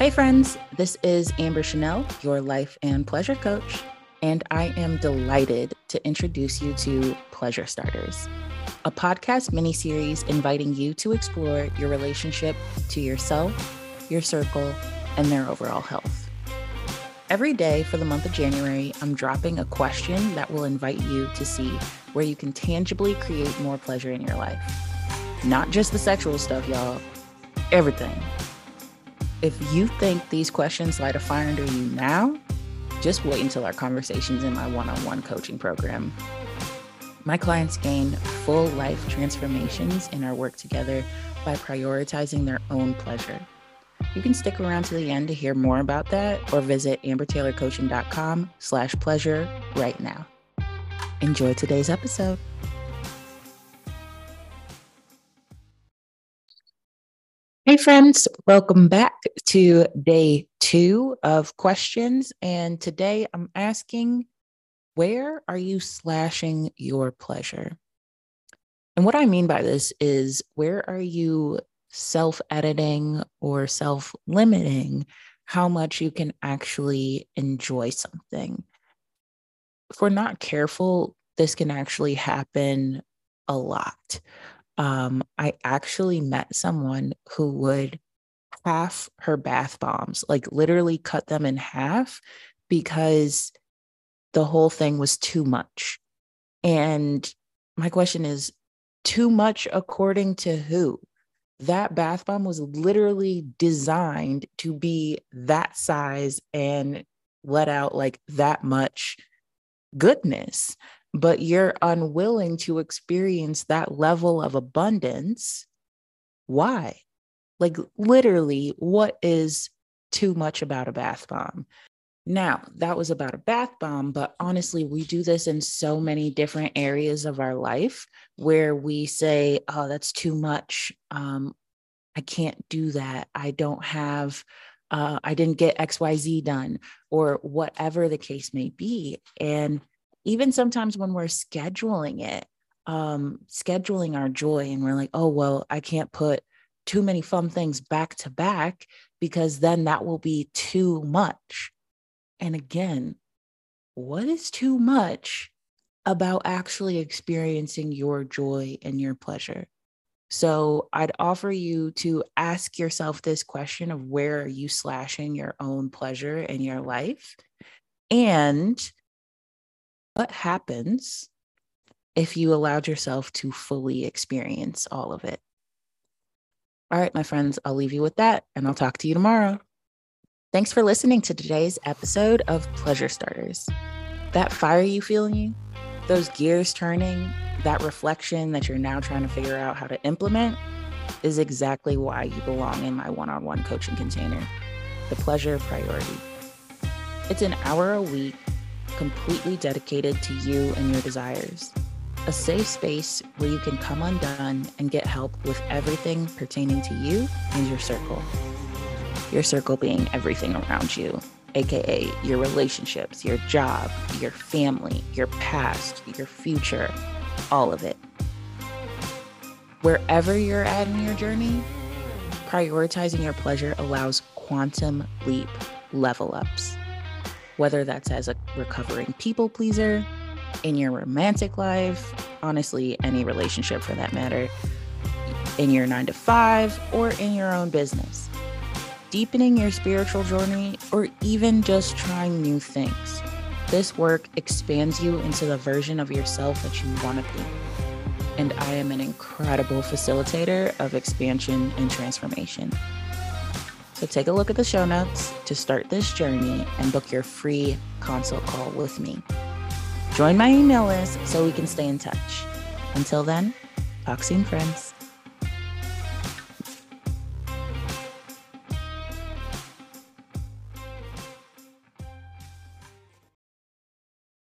Hey, friends, this is Amber Chanel, your life and pleasure coach, and I am delighted to introduce you to Pleasure Starters, a podcast mini series inviting you to explore your relationship to yourself, your circle, and their overall health. Every day for the month of January, I'm dropping a question that will invite you to see where you can tangibly create more pleasure in your life. Not just the sexual stuff, y'all, everything if you think these questions light a fire under you now, just wait until our conversations in my one on one coaching program. My clients gain full life transformations in our work together by prioritizing their own pleasure. You can stick around to the end to hear more about that or visit ambertaylorcoaching.com slash pleasure right now. Enjoy today's episode. Friends, welcome back to day two of questions. And today I'm asking, where are you slashing your pleasure? And what I mean by this is, where are you self editing or self limiting how much you can actually enjoy something? If we're not careful, this can actually happen a lot um, I actually met someone who would half her bath bombs, like literally cut them in half because the whole thing was too much. And my question is too much according to who? That bath bomb was literally designed to be that size and let out like that much goodness but you're unwilling to experience that level of abundance, why? Like, literally, what is too much about a bath bomb? Now, that was about a bath bomb, but honestly, we do this in so many different areas of our life where we say, oh, that's too much. Um, I can't do that. I don't have, uh, I didn't get XYZ done, or whatever the case may be. And even sometimes when we're scheduling it, um, scheduling our joy, and we're like, oh, well, I can't put too many fun things back to back because then that will be too much. And again, what is too much about actually experiencing your joy and your pleasure? So I'd offer you to ask yourself this question of where are you slashing your own pleasure in your life? And what happens if you allowed yourself to fully experience all of it? All right, my friends, I'll leave you with that and I'll talk to you tomorrow. Thanks for listening to today's episode of Pleasure Starters. That fire you feel in you, those gears turning, that reflection that you're now trying to figure out how to implement is exactly why you belong in my one on one coaching container, the pleasure priority. It's an hour a week completely dedicated to you and your desires. A safe space where you can come undone and get help with everything pertaining to you and your circle. Your circle being everything around you, aka your relationships, your job, your family, your past, your future, all of it. Wherever you're at in your journey, prioritizing your pleasure allows quantum leap level ups whether that's as a recovering people pleaser, in your romantic life, honestly, any relationship for that matter, in your nine to five, or in your own business. Deepening your spiritual journey, or even just trying new things. This work expands you into the version of yourself that you want to be. And I am an incredible facilitator of expansion and transformation. So take a look at the show notes to start this journey and book your free consult call with me. Join my email list so we can stay in touch. Until then, talk soon, friends.